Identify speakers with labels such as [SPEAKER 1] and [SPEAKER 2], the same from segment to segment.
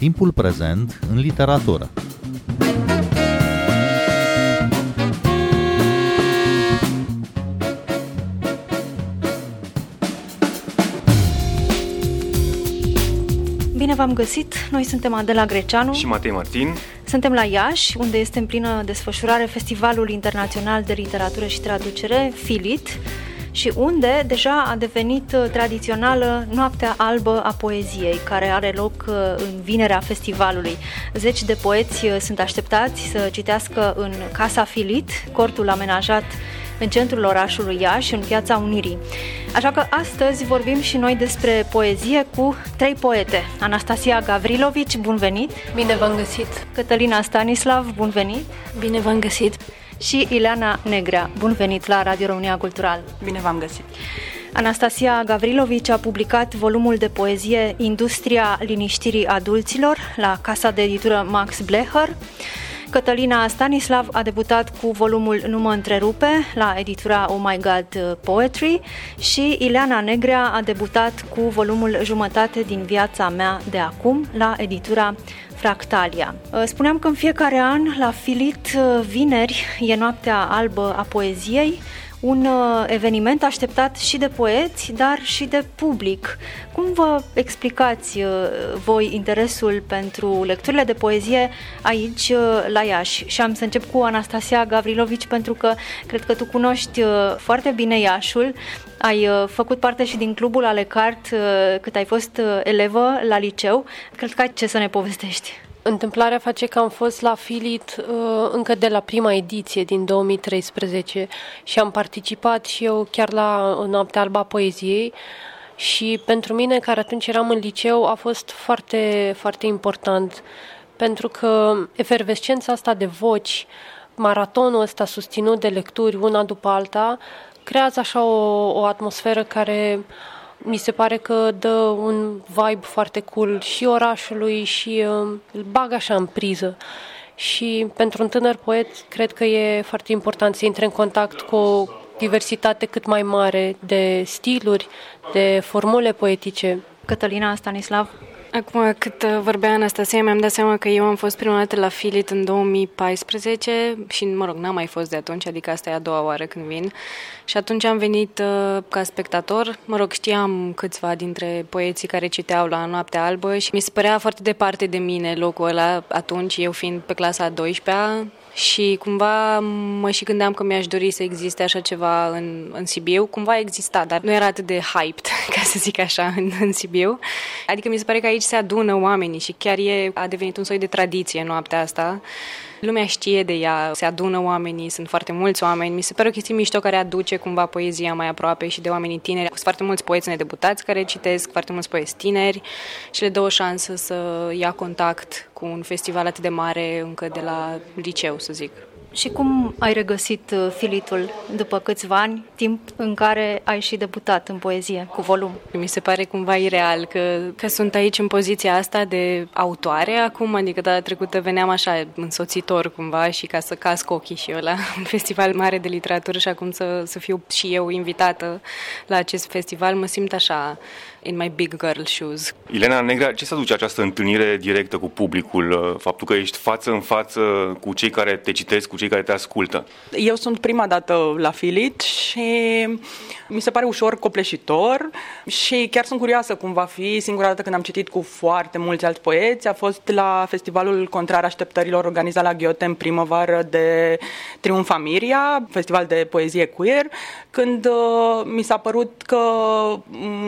[SPEAKER 1] Timpul prezent în literatură.
[SPEAKER 2] Bine v-am găsit! Noi suntem Adela Greceanu
[SPEAKER 3] și Matei Martin.
[SPEAKER 2] Suntem la Iași, unde este în plină desfășurare Festivalul Internațional de Literatură și Traducere, FILIT, și unde deja a devenit uh, tradițională Noaptea Albă a Poeziei, care are loc uh, în vinerea festivalului. Zeci de poeți uh, sunt așteptați să citească în Casa Filit, cortul amenajat în centrul orașului Iași, în Piața Unirii. Așa că astăzi vorbim și noi despre poezie cu trei poete. Anastasia Gavrilovici, bun venit!
[SPEAKER 4] Bine v-am găsit!
[SPEAKER 2] Cătălina Stanislav, bun venit!
[SPEAKER 4] Bine v-am găsit!
[SPEAKER 2] Și Ileana Negrea, bun venit la Radio România Cultural!
[SPEAKER 5] Bine v-am găsit!
[SPEAKER 2] Anastasia Gavrilovici a publicat volumul de poezie Industria liniștirii adulților la casa de editură Max Blecher. Cătălina Stanislav a debutat cu volumul Nu mă întrerupe la editura Oh My God Poetry și Ileana Negrea a debutat cu volumul Jumătate din viața mea de acum la editura Fractalia. Spuneam că în fiecare an la Filit vineri e noaptea albă a poeziei, un uh, eveniment așteptat și de poeți, dar și de public. Cum vă explicați uh, voi interesul pentru lecturile de poezie aici uh, la Iași? Și am să încep cu Anastasia Gavrilovici pentru că cred că tu cunoști foarte bine Iașul. Ai făcut parte și din clubul Alecart cât ai fost elevă la liceu. Cred că ai ce să ne povestești.
[SPEAKER 4] Întâmplarea face că am fost la Filit uh, încă de la prima ediție din 2013 și am participat și eu chiar la Noaptea Alba Poeziei și pentru mine, care atunci eram în liceu, a fost foarte, foarte important pentru că efervescența asta de voci, maratonul ăsta susținut de lecturi una după alta, creează așa o, o atmosferă care mi se pare că dă un vibe foarte cool și orașului și uh, îl bag așa în priză. Și pentru un tânăr poet, cred că e foarte important să intre în contact cu o diversitate cât mai mare de stiluri, de formule poetice.
[SPEAKER 2] Cătălina Stanislav?
[SPEAKER 6] Acum, cât uh, vorbea Anastasia, mi-am dat seama că eu am fost prima dată la Filit în 2014 și, mă rog, n-am mai fost de atunci, adică asta e a doua oară când vin. Și atunci am venit uh, ca spectator. Mă rog, știam câțiva dintre poeții care citeau la Noaptea Albă și mi se părea foarte departe de mine locul ăla atunci, eu fiind pe clasa a 12-a, și cumva mă și gândeam că mi-aș dori să existe așa ceva în, în Sibiu. Cumva exista, dar nu era atât de hyped, ca să zic așa, în, în Sibiu. Adică mi se pare că aici se adună oamenii și chiar e, a devenit un soi de tradiție noaptea asta. Lumea știe de ea, se adună oamenii, sunt foarte mulți oameni. Mi se pare o chestie mișto care aduce cumva poezia mai aproape și de oamenii tineri. Sunt foarte mulți poeți nedebutați care citesc, foarte mulți poeți tineri și le dă o șansă să ia contact cu un festival atât de mare încă de la liceu, să zic.
[SPEAKER 2] Și cum ai regăsit uh, filitul după câțiva ani, timp în care ai și debutat în poezie cu volum?
[SPEAKER 6] Mi se pare cumva ireal că, că sunt aici în poziția asta de autoare acum, adică data trecută veneam așa însoțitor cumva și ca să casc ochii și eu la un festival mare de literatură și acum să, să fiu și eu invitată la acest festival, mă simt așa in my big girl shoes.
[SPEAKER 3] Elena Negra, ce să aduce această întâlnire directă cu publicul? Uh, faptul că ești față în față cu cei care te citesc, cu cei care te ascultă?
[SPEAKER 5] Eu sunt prima dată la Filit și mi se pare ușor copleșitor și chiar sunt curioasă cum va fi. Singura dată când am citit cu foarte mulți alți poeți a fost la festivalul Contrar Așteptărilor organizat la Ghiote în primăvară de Triumfa Miria, festival de poezie queer, când uh, mi s-a părut că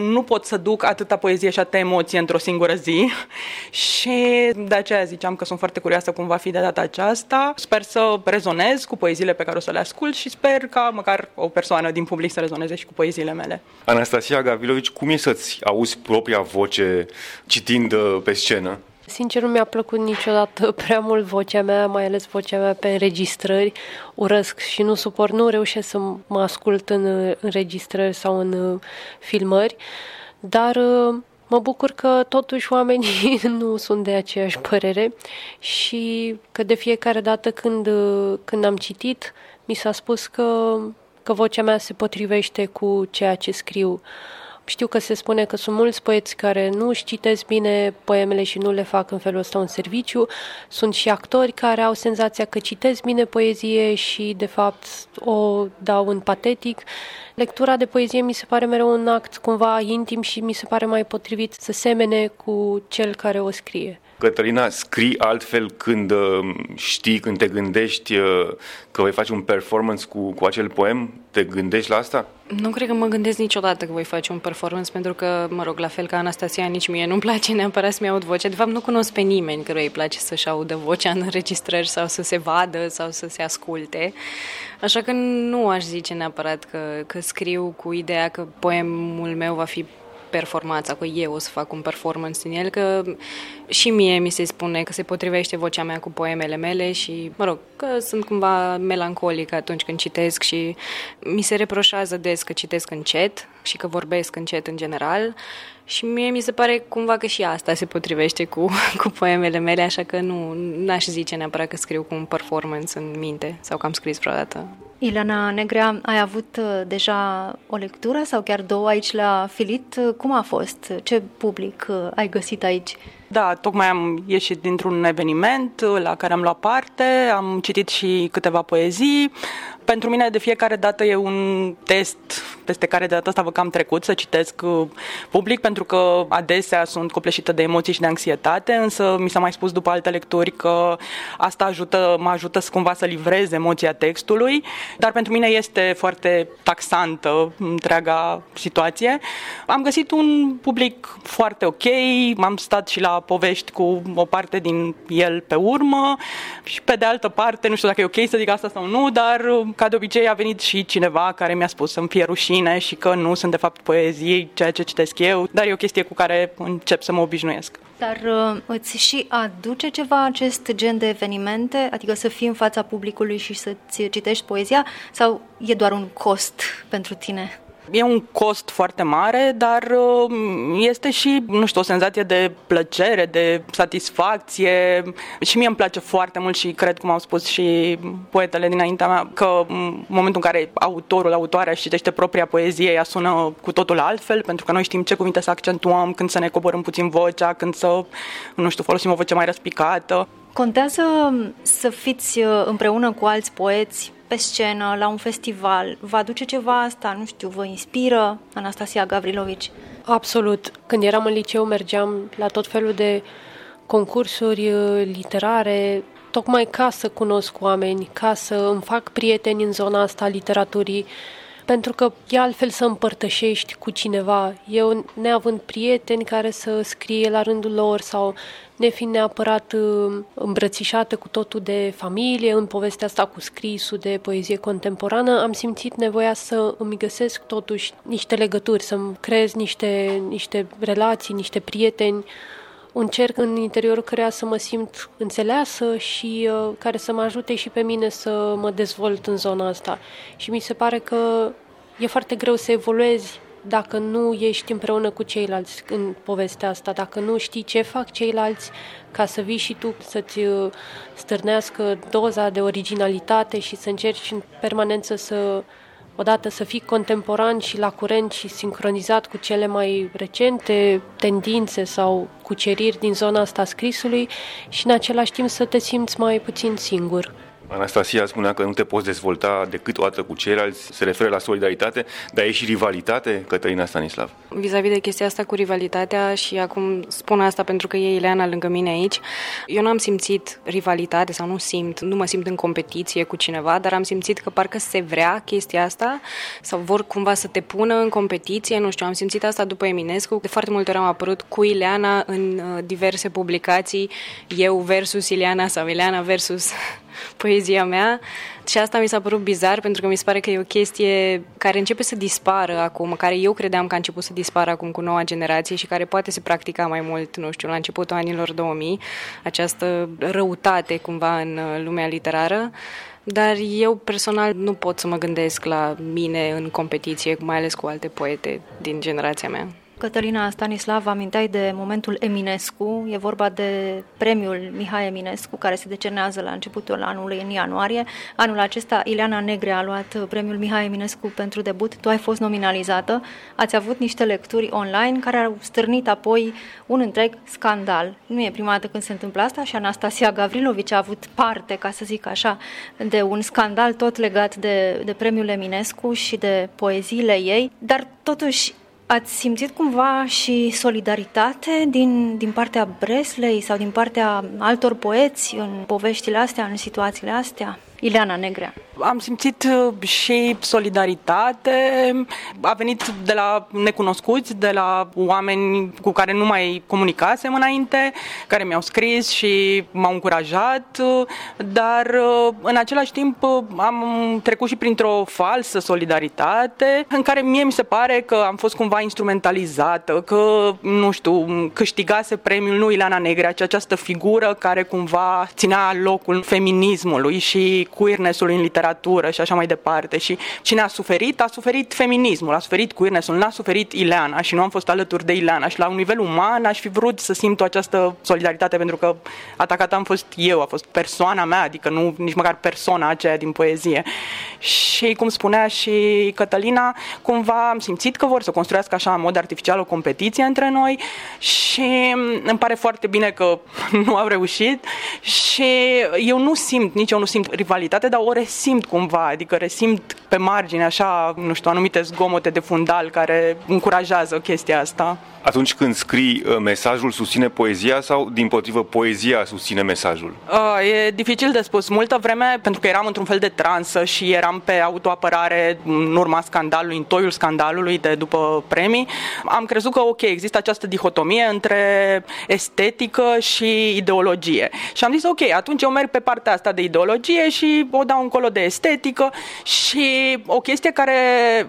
[SPEAKER 5] nu pot să duc atâta poezie și atâta emoție într-o singură zi și de aceea ziceam că sunt foarte curioasă cum va fi de data aceasta. Sper să rezonez cu poeziile pe care o să le ascult și sper ca măcar o persoană din public să rezoneze și cu poeziile mele.
[SPEAKER 3] Anastasia Gavilovici, cum e să-ți auzi propria voce citind uh, pe scenă?
[SPEAKER 4] Sincer, nu mi-a plăcut niciodată prea mult vocea mea, mai ales vocea mea pe înregistrări. Urăsc și nu suport, nu reușesc să mă ascult în înregistrări sau în uh, filmări. Dar uh, mă bucur că totuși oamenii nu sunt de aceeași părere și că de fiecare dată când, uh, când am citit, mi s-a spus că, că vocea mea se potrivește cu ceea ce scriu. Știu că se spune că sunt mulți poeți care nu își citesc bine poemele și nu le fac în felul ăsta un serviciu. Sunt și actori care au senzația că citesc bine poezie și, de fapt, o dau în patetic. Lectura de poezie mi se pare mereu un act cumva intim și mi se pare mai potrivit să semene cu cel care o scrie.
[SPEAKER 3] Cătălina, scrii altfel când uh, știi, când te gândești uh, că vei face un performance cu, cu acel poem? Te gândești la asta?
[SPEAKER 6] Nu cred că mă gândesc niciodată că voi face un performance, pentru că, mă rog, la fel ca Anastasia, nici mie nu-mi place neapărat să-mi aud vocea. De fapt, nu cunosc pe nimeni care îi place să-și audă vocea în înregistrări sau să se vadă sau să se asculte. Așa că nu aș zice neapărat că, că scriu cu ideea că poemul meu va fi performanța, sau că eu o să fac un performance din el, că și mie mi se spune că se potrivește vocea mea cu poemele mele și, mă rog, că sunt cumva melancolică atunci când citesc și mi se reproșează des că citesc încet și că vorbesc încet în general și mie mi se pare cumva că și asta se potrivește cu, cu poemele mele, așa că nu n-aș zice neapărat că scriu cu un performance în minte sau că am scris vreodată.
[SPEAKER 2] Ileana Negrea, ai avut uh, deja o lectură sau chiar două aici la Filit? Cum a fost? Ce public uh, ai găsit aici?
[SPEAKER 5] Da, tocmai am ieșit dintr-un eveniment la care am luat parte, am citit și câteva poezii. Pentru mine de fiecare dată e un test peste care de data asta vă cam trecut să citesc uh, public, pentru că adesea sunt copleșită de emoții și de anxietate, însă mi s-a mai spus după alte lecturi că asta ajută, mă ajută să cumva să livrez emoția textului, dar pentru mine este foarte taxantă întreaga situație. Am găsit un public foarte ok, m-am stat și la povești cu o parte din el pe urmă și pe de altă parte, nu știu dacă e ok să zic asta sau nu, dar ca de obicei a venit și cineva care mi-a spus să-mi fie rușine și că nu sunt de fapt poezii, ceea ce citesc eu, dar e o chestie cu care încep să mă obișnuiesc.
[SPEAKER 2] Dar uh, îți și aduce ceva acest gen de evenimente? Adică să fii în fața publicului și să-ți citești poezia? Sau e doar un cost pentru tine?
[SPEAKER 5] E un cost foarte mare, dar uh, este și, nu știu, o senzație de plăcere, de satisfacție și mie îmi place foarte mult și cred, cum au spus și poetele dinaintea mea, că în momentul în care autorul, autoarea își citește propria poezie, ea sună cu totul altfel, pentru că noi știm ce cuvinte să accentuăm, când să ne coborâm puțin vocea, când să, nu știu, folosim o voce mai răspicată.
[SPEAKER 2] Contează să fiți uh, împreună cu alți poeți pe scenă, la un festival, vă aduce ceva asta, nu știu, vă inspiră Anastasia Gavrilovici?
[SPEAKER 4] Absolut. Când eram în liceu mergeam la tot felul de concursuri uh, literare, tocmai ca să cunosc oameni, ca să îmi fac prieteni în zona asta a literaturii, pentru că e altfel să împărtășești cu cineva. Eu, neavând prieteni care să scrie la rândul lor sau nefiind neapărat uh, îmbrățișată cu totul de familie, în povestea asta cu scrisul de poezie contemporană, am simțit nevoia să îmi găsesc totuși niște legături, să-mi creez niște, niște relații, niște prieteni, un cerc în interiorul căreia să mă simt înțeleasă și uh, care să mă ajute și pe mine să mă dezvolt în zona asta. Și mi se pare că e foarte greu să evoluezi dacă nu ești împreună cu ceilalți în povestea asta, dacă nu știi ce fac ceilalți ca să vii și tu să-ți uh, stârnească doza de originalitate și să încerci în permanență să odată să fii contemporan și la curent și sincronizat cu cele mai recente tendințe sau cuceriri din zona asta scrisului și în același timp să te simți mai puțin singur.
[SPEAKER 3] Anastasia spunea că nu te poți dezvolta decât o dată cu ceilalți, se referă la solidaritate, dar e și rivalitate, Cătălina Stanislav.
[SPEAKER 6] Vis-a-vis de chestia asta cu rivalitatea și acum spun asta pentru că e Ileana lângă mine aici, eu nu am simțit rivalitate sau nu simt, nu mă simt în competiție cu cineva, dar am simțit că parcă se vrea chestia asta sau vor cumva să te pună în competiție, nu știu, am simțit asta după Eminescu, de foarte multe ori am apărut cu Ileana în uh, diverse publicații, eu versus Ileana sau Ileana versus poezia mea și asta mi s-a părut bizar pentru că mi se pare că e o chestie care începe să dispară acum, care eu credeam că a început să dispară acum cu noua generație și care poate se practica mai mult, nu știu, la începutul anilor 2000, această răutate cumva în uh, lumea literară. Dar eu personal nu pot să mă gândesc la mine în competiție, mai ales cu alte poete din generația mea.
[SPEAKER 2] Cătălina Stanislav, aminteai de momentul Eminescu. E vorba de premiul Mihai Eminescu, care se decernează la începutul anului, în ianuarie. Anul acesta, Ileana Negre a luat premiul Mihai Eminescu pentru debut. Tu ai fost nominalizată. Ați avut niște lecturi online care au stârnit apoi un întreg scandal. Nu e prima dată când se întâmplă asta și Anastasia Gavrilovici a avut parte, ca să zic așa, de un scandal tot legat de, de premiul Eminescu și de poeziile ei, dar totuși Ați simțit cumva și solidaritate din, din partea Breslei sau din partea altor poeți în poveștile astea, în situațiile astea? Ileana Negrea.
[SPEAKER 5] Am simțit uh, și solidaritate. A venit de la necunoscuți, de la oameni cu care nu mai comunicasem înainte, care mi-au scris și m-au încurajat, uh, dar uh, în același timp am trecut și printr-o falsă solidaritate în care mie mi se pare că am fost cumva instrumentalizată, că, nu știu, câștigase premiul nu Ileana Negrea, ci această figură care cumva ținea locul feminismului și queerness-ului în literatură și așa mai departe. Și cine a suferit, a suferit feminismul, a suferit queerness-ul, n-a suferit Ileana și nu am fost alături de Ileana. Și la un nivel uman aș fi vrut să simt această solidaritate pentru că atacată am fost eu, a fost persoana mea, adică nu nici măcar persoana aceea din poezie. Și cum spunea și Cătălina, cumva am simțit că vor să construiască așa în mod artificial o competiție între noi și îmi pare foarte bine că nu au reușit și eu nu simt, nici eu nu simt rivalitate rivalitate, dar o resimt cumva, adică resimt pe margine așa, nu știu, anumite zgomote de fundal care încurajează chestia asta.
[SPEAKER 3] Atunci când scrii, uh, mesajul susține poezia sau, din potrivă, poezia susține mesajul?
[SPEAKER 5] Uh, e dificil de spus. Multă vreme, pentru că eram într-un fel de transă și eram pe autoapărare în urma scandalului, în toiul scandalului de după premii, am crezut că, ok, există această dihotomie între estetică și ideologie. Și am zis, ok, atunci eu merg pe partea asta de ideologie și o dau încolo de estetică și o chestie care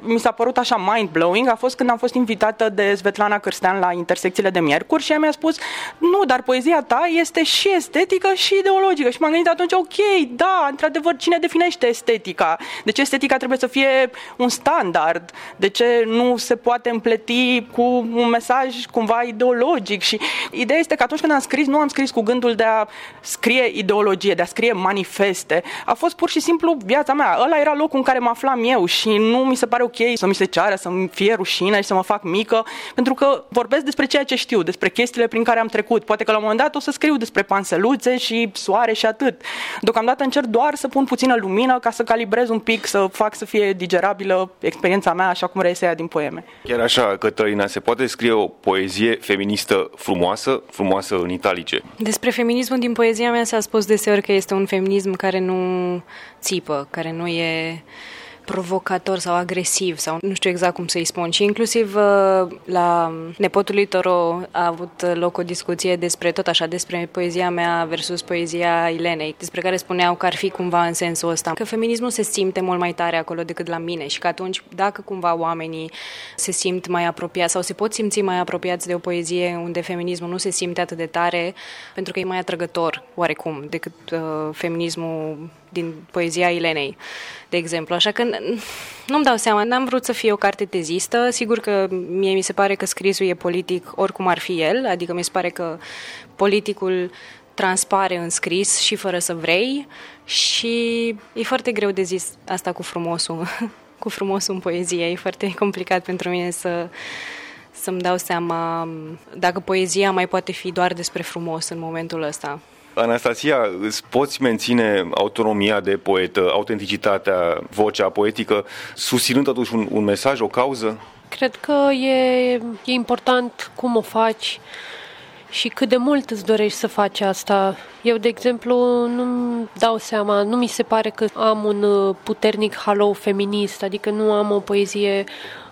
[SPEAKER 5] mi s-a părut așa mind-blowing a fost când am fost invitată de Svetlana Cârstea Cristian la intersecțiile de miercuri și ea mi-a spus, nu, dar poezia ta este și estetică și ideologică. Și m-am gândit atunci, ok, da, într-adevăr, cine definește estetica? De ce estetica trebuie să fie un standard? De ce nu se poate împleti cu un mesaj cumva ideologic? Și ideea este că atunci când am scris, nu am scris cu gândul de a scrie ideologie, de a scrie manifeste. A fost pur și simplu viața mea. Ăla era locul în care mă aflam eu și nu mi se pare ok să mi se ceară, să-mi fie rușine și să mă fac mică, pentru că vorbesc despre ceea ce știu, despre chestiile prin care am trecut. Poate că la un moment dat o să scriu despre panseluțe și soare și atât. Deocamdată încerc doar să pun puțină lumină ca să calibrez un pic, să fac să fie digerabilă experiența mea așa cum reiese ea din poeme.
[SPEAKER 3] Chiar așa, Cătălina, se poate scrie o poezie feministă frumoasă, frumoasă în italice?
[SPEAKER 6] Despre feminismul din poezia mea s-a spus deseori că este un feminism care nu țipă, care nu e provocator sau agresiv sau nu știu exact cum să-i spun. Și inclusiv uh, la nepotul lui Toro a avut loc o discuție despre tot așa, despre poezia mea versus poezia Ilenei, despre care spuneau că ar fi cumva în sensul ăsta, că feminismul se simte mult mai tare acolo decât la mine și că atunci dacă cumva oamenii se simt mai apropiați sau se pot simți mai apropiați de o poezie unde feminismul nu se simte atât de tare, pentru că e mai atrăgător oarecum decât uh, feminismul din poezia Ilenei, de exemplu. Așa că nu-mi dau seama, n-am vrut să fie o carte tezistă. Sigur că mie mi se pare că scrisul e politic oricum ar fi el, adică mi se pare că politicul transpare în scris și fără să vrei și e foarte greu de zis asta cu frumosul, cu frumosul în poezie. E foarte complicat pentru mine să să-mi dau seama dacă poezia mai poate fi doar despre frumos în momentul ăsta.
[SPEAKER 3] Anastasia, îți poți menține autonomia de poetă, autenticitatea, vocea poetică, susținând totuși un, un mesaj, o cauză?
[SPEAKER 4] Cred că e, e important cum o faci și cât de mult îți dorești să faci asta. Eu, de exemplu, nu-mi dau seama, nu mi se pare că am un uh, puternic halou feminist, adică nu am o poezie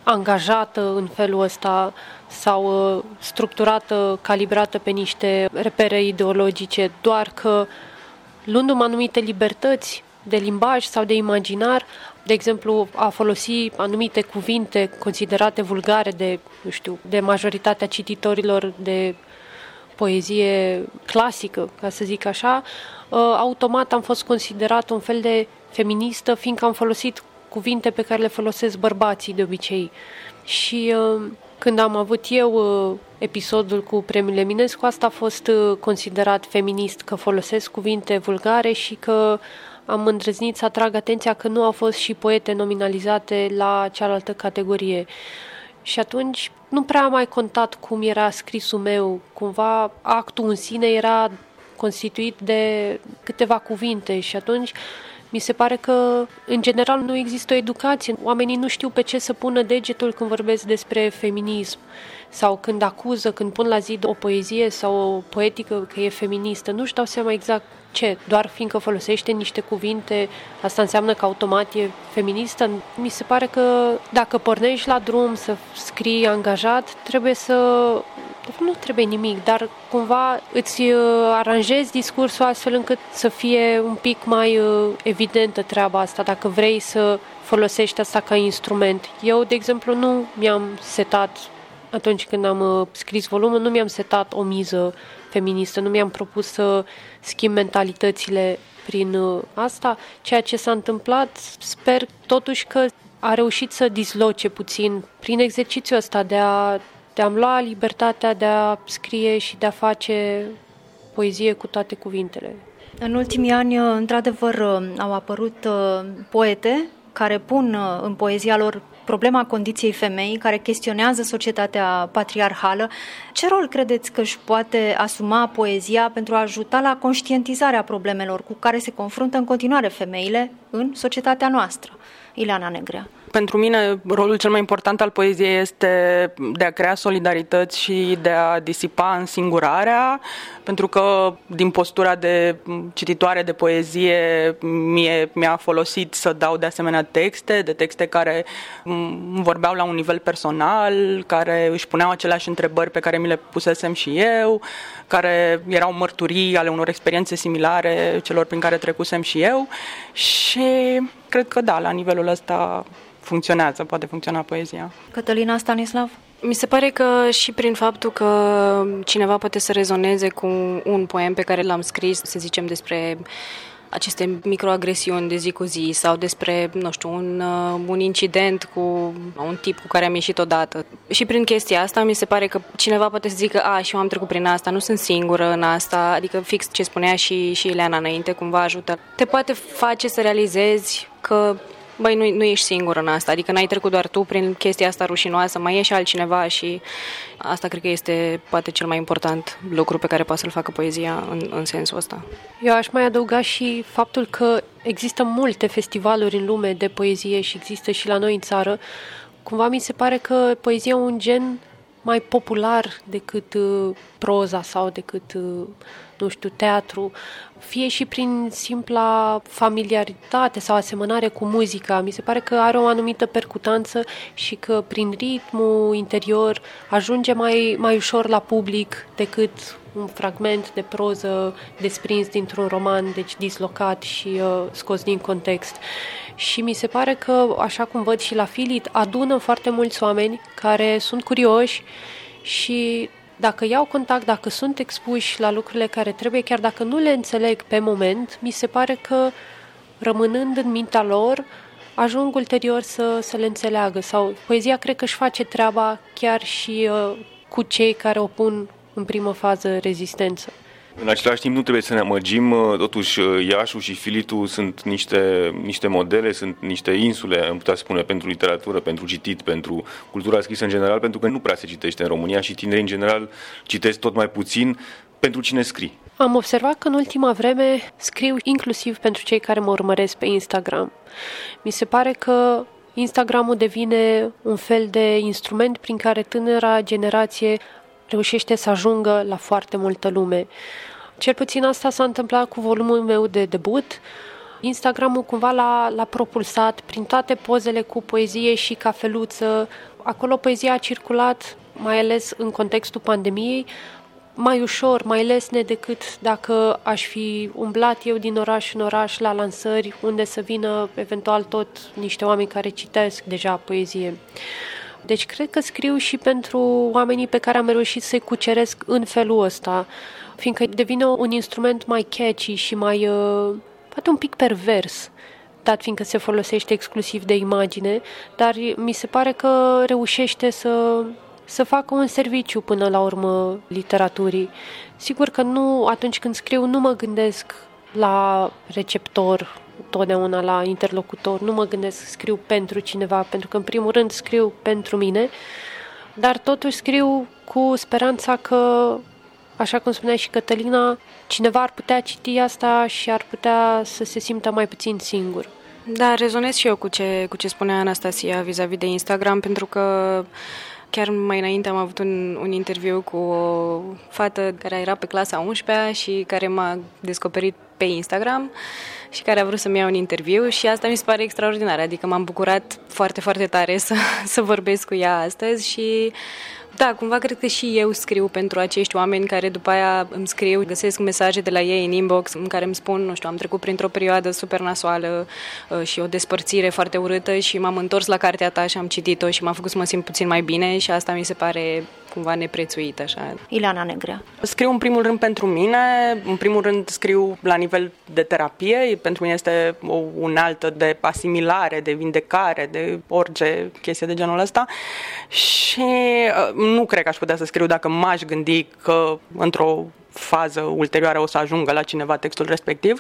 [SPEAKER 4] angajată în felul ăsta sau uh, structurată, calibrată pe niște repere ideologice, doar că luându-mă anumite libertăți de limbaj sau de imaginar, de exemplu, a folosi anumite cuvinte considerate vulgare de, nu știu, de majoritatea cititorilor de poezie clasică, ca să zic așa, uh, automat am fost considerat un fel de feministă, fiindcă am folosit cuvinte pe care le folosesc bărbații de obicei. Și uh, când am avut eu uh, episodul cu premiul Eminescu, asta a fost uh, considerat feminist, că folosesc cuvinte vulgare și că am îndrăznit să atrag atenția că nu au fost și poete nominalizate la cealaltă categorie. Și atunci nu prea am mai contat cum era scrisul meu. Cumva actul în sine era constituit de câteva cuvinte și atunci mi se pare că, în general, nu există o educație. Oamenii nu știu pe ce să pună degetul când vorbesc despre feminism sau când acuză, când pun la zi o poezie sau o poetică că e feministă. Nu-și dau seama exact ce, doar fiindcă folosește niște cuvinte, asta înseamnă că automat e feministă? Mi se pare că dacă pornești la drum să scrii angajat, trebuie să nu trebuie nimic, dar cumva îți uh, aranjezi discursul astfel încât să fie un pic mai uh, evidentă treaba asta, dacă vrei să folosești asta ca instrument. Eu, de exemplu, nu mi-am setat atunci când am uh, scris volumul, nu mi-am setat o miză feministă, nu mi-am propus să schimb mentalitățile prin asta. Ceea ce s-a întâmplat, sper totuși că a reușit să disloce puțin prin exercițiul ăsta de a te-am luat libertatea de a scrie și de a face poezie cu toate cuvintele.
[SPEAKER 2] În ultimii ani, într-adevăr, au apărut uh, poete care pun uh, în poezia lor problema condiției femeii, care chestionează societatea patriarhală. Ce rol credeți că își poate asuma poezia pentru a ajuta la conștientizarea problemelor cu care se confruntă în continuare femeile în societatea noastră? Ileana Negrea.
[SPEAKER 5] Pentru mine, rolul cel mai important al poeziei este de a crea solidarități și de a disipa însingurarea, pentru că din postura de cititoare de poezie mie, mi-a folosit să dau de asemenea texte, de texte care vorbeau la un nivel personal, care își puneau aceleași întrebări pe care mi le pusesem și eu, care erau mărturii ale unor experiențe similare celor prin care trecusem și eu. Și cred că da, la nivelul ăsta funcționează, poate funcționa poezia.
[SPEAKER 2] Cătălina Stanislav?
[SPEAKER 6] Mi se pare că și prin faptul că cineva poate să rezoneze cu un poem pe care l-am scris, să zicem, despre aceste microagresiuni de zi cu zi sau despre, nu știu, un, uh, un incident cu un tip cu care am ieșit odată. Și prin chestia asta mi se pare că cineva poate să zică, a, și eu am trecut prin asta, nu sunt singură în asta, adică fix ce spunea și, și Ileana înainte, cumva ajută. Te poate face să realizezi că băi, nu, nu ești singur în asta, adică n-ai trecut doar tu prin chestia asta rușinoasă, mai e și altcineva și asta cred că este poate cel mai important lucru pe care poate să-l facă poezia în, în sensul ăsta.
[SPEAKER 4] Eu aș mai adăuga și faptul că există multe festivaluri în lume de poezie și există și la noi în țară. Cumva mi se pare că poezia e un gen mai popular decât uh, proza sau decât, uh, nu știu, teatru fie și prin simpla familiaritate sau asemănare cu muzica. Mi se pare că are o anumită percutanță și că prin ritmul interior ajunge mai, mai ușor la public decât un fragment de proză desprins dintr-un roman, deci dislocat și uh, scos din context. Și mi se pare că, așa cum văd și la Filit, adună foarte mulți oameni care sunt curioși și dacă iau contact, dacă sunt expuși la lucrurile care trebuie, chiar dacă nu le înțeleg pe moment, mi se pare că rămânând în mintea lor, ajung ulterior să, să le înțeleagă. Sau poezia cred că își face treaba chiar și uh, cu cei care opun în primă fază rezistență.
[SPEAKER 3] În același timp nu trebuie să ne amăgim, uh, totuși uh, Iașu și Filitu sunt niște, niște modele, sunt niște insule, am putea spune, pentru literatură, pentru citit, pentru cultura scrisă în general, pentru că nu prea se citește în România și tinerii în general citesc tot mai puțin pentru cine scrii.
[SPEAKER 4] Am observat că în ultima vreme scriu inclusiv pentru cei care mă urmăresc pe Instagram. Mi se pare că Instagramul devine un fel de instrument prin care tânăra generație reușește să ajungă la foarte multă lume. Cel puțin asta s-a întâmplat cu volumul meu de debut. Instagramul cumva l-a, l-a propulsat prin toate pozele cu poezie și cafeluță. Acolo poezia a circulat, mai ales în contextul pandemiei, mai ușor, mai lesne decât dacă aș fi umblat eu din oraș în oraș la lansări, unde să vină eventual tot niște oameni care citesc deja poezie. Deci cred că scriu și pentru oamenii pe care am reușit să-i cuceresc în felul ăsta, fiindcă devine un instrument mai catchy și mai, uh, poate un pic pervers, dat fiindcă se folosește exclusiv de imagine, dar mi se pare că reușește să să facă un serviciu până la urmă literaturii. Sigur că nu, atunci când scriu, nu mă gândesc la receptor, totdeauna la interlocutor, nu mă gândesc să scriu pentru cineva, pentru că în primul rând scriu pentru mine, dar totuși scriu cu speranța că, așa cum spunea și Cătălina, cineva ar putea citi asta și ar putea să se simtă mai puțin singur.
[SPEAKER 6] Da, rezonez și eu cu ce, cu ce spunea Anastasia vis-a-vis de Instagram, pentru că Chiar mai înainte am avut un, un interviu cu o fată care era pe clasa 11-a și care m-a descoperit pe Instagram și care a vrut să-mi ia un interviu și asta mi se pare extraordinar. Adică m-am bucurat foarte, foarte tare să, să vorbesc cu ea astăzi și da, cumva cred că și eu scriu pentru acești oameni care după aia îmi scriu, găsesc mesaje de la ei în inbox în care îmi spun, nu știu, am trecut printr-o perioadă super nasoală uh, și o despărțire foarte urâtă și m-am întors la cartea ta și am citit-o și m-a făcut să mă simt puțin mai bine și asta mi se pare cumva neprețuit așa.
[SPEAKER 2] Ileana Negrea.
[SPEAKER 5] Scriu în primul rând pentru mine, în primul rând scriu la nivel de terapie, pentru mine este o unealtă de asimilare, de vindecare, de orice chestie de genul ăsta și uh, nu cred că aș putea să scriu dacă m-aș gândi că într-o fază ulterioară o să ajungă la cineva textul respectiv.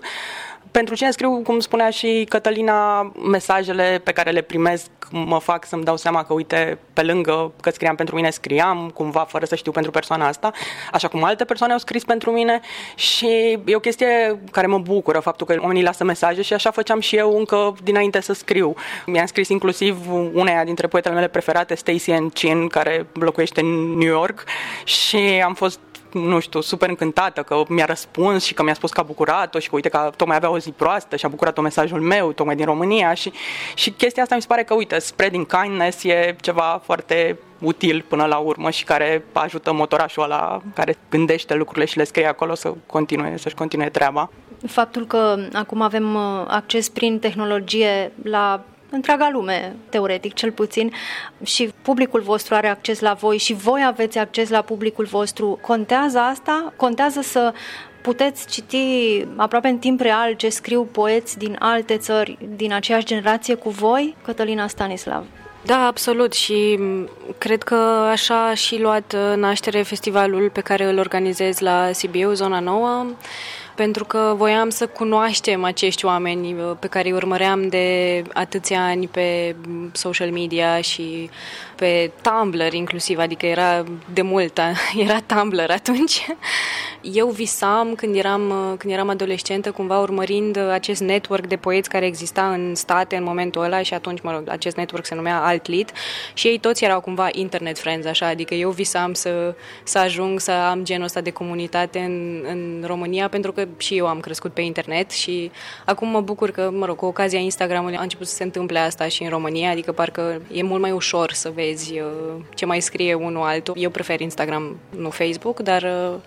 [SPEAKER 5] Pentru cine scriu, cum spunea și Cătălina, mesajele pe care le primesc mă fac să-mi dau seama că, uite, pe lângă că scriam pentru mine, scriam cumva fără să știu pentru persoana asta, așa cum alte persoane au scris pentru mine și e o chestie care mă bucură, faptul că oamenii lasă mesaje și așa făceam și eu încă dinainte să scriu. Mi-am scris inclusiv uneia dintre poetele mele preferate, Stacy N. Chin, care locuiește în New York și am fost nu știu, super încântată că mi-a răspuns și că mi-a spus că a bucurat-o și că uite că tocmai avea o zi proastă și a bucurat-o mesajul meu, tocmai din România și, și chestia asta mi se pare că, uite, spreading kindness e ceva foarte util până la urmă și care ajută motorașul ăla care gândește lucrurile și le scrie acolo să continue, să-și continue treaba.
[SPEAKER 2] Faptul că acum avem uh, acces prin tehnologie la întreaga lume, teoretic cel puțin, și publicul vostru are acces la voi și voi aveți acces la publicul vostru. Contează asta? Contează să puteți citi aproape în timp real ce scriu poeți din alte țări, din aceeași generație cu voi, Cătălina Stanislav?
[SPEAKER 6] Da, absolut și cred că așa a și luat uh, naștere festivalul pe care îl organizez la Sibiu, Zona Nouă pentru că voiam să cunoaștem acești oameni uh, pe care îi urmăream de atâția ani pe social media și pe Tumblr inclusiv, adică era de mult, era Tumblr atunci. Eu visam când eram, uh, când eram adolescentă, cumva urmărind acest network de poeți care exista în state în momentul ăla și atunci, mă rog, acest network se numea Altlit și ei toți erau cumva internet friends, așa, adică eu visam să, să ajung să am genul ăsta de comunitate în, în România pentru că și eu am crescut pe internet și acum mă bucur că, mă rog, cu ocazia Instagramului a început să se întâmple asta și în România, adică parcă e mult mai ușor să vezi uh, ce mai scrie unul altul. Eu prefer Instagram, nu Facebook, dar uh,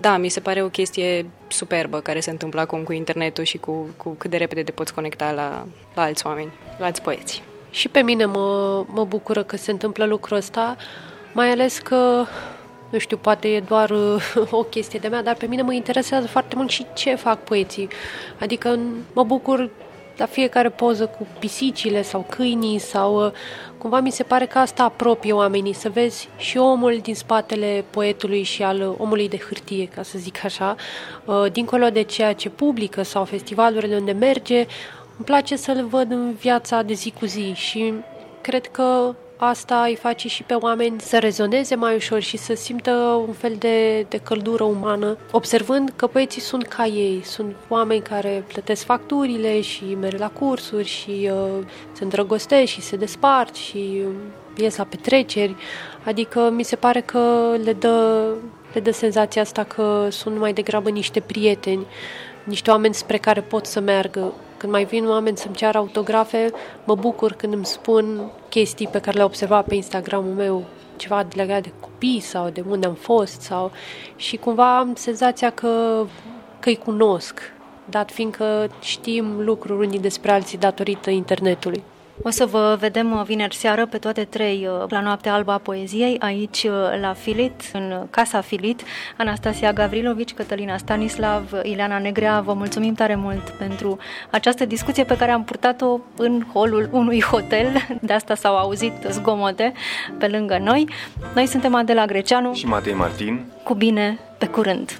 [SPEAKER 6] da, mi se pare o chestie superbă care se întâmplă acum cu internetul și cu, cu cât de repede te poți conecta la, la alți oameni, la alți poeți.
[SPEAKER 4] Și pe mine mă, mă bucură că se întâmplă lucrul ăsta, mai ales că nu știu, poate e doar uh, o chestie de mea, dar pe mine mă interesează foarte mult și ce fac poeții. Adică mă bucur la fiecare poză cu pisicile sau câinii sau uh, cumva mi se pare că asta apropie oamenii, să vezi și omul din spatele poetului și al omului de hârtie, ca să zic așa, uh, dincolo de ceea ce publică sau festivalurile unde merge, îmi place să-l văd în viața de zi cu zi și cred că asta îi face și pe oameni să rezoneze mai ușor și să simtă un fel de, de căldură umană, observând că poeții sunt ca ei, sunt oameni care plătesc facturile și merg la cursuri și uh, se îndrăgostesc și se despart și uh, ies la petreceri, adică mi se pare că le dă, le dă senzația asta că sunt mai degrabă niște prieteni, niște oameni spre care pot să meargă. Când mai vin oameni să-mi ceară autografe, mă bucur când îmi spun chestii pe care le-au observat pe Instagramul meu, ceva legat de copii sau de unde am fost sau și cumva am senzația că, că îi cunosc, dat fiindcă știm lucruri unii despre alții datorită internetului.
[SPEAKER 2] O să vă vedem uh, vineri seară pe toate trei uh, la Noaptea Albă a Poeziei, aici uh, la Filit, în Casa Filit. Anastasia Gavrilovici, Cătălina Stanislav, Ileana Negrea, vă mulțumim tare mult pentru această discuție pe care am purtat-o în holul unui hotel. De asta s-au auzit zgomote pe lângă noi. Noi suntem Adela Greceanu
[SPEAKER 3] și Matei Martin.
[SPEAKER 2] Cu bine, pe curând!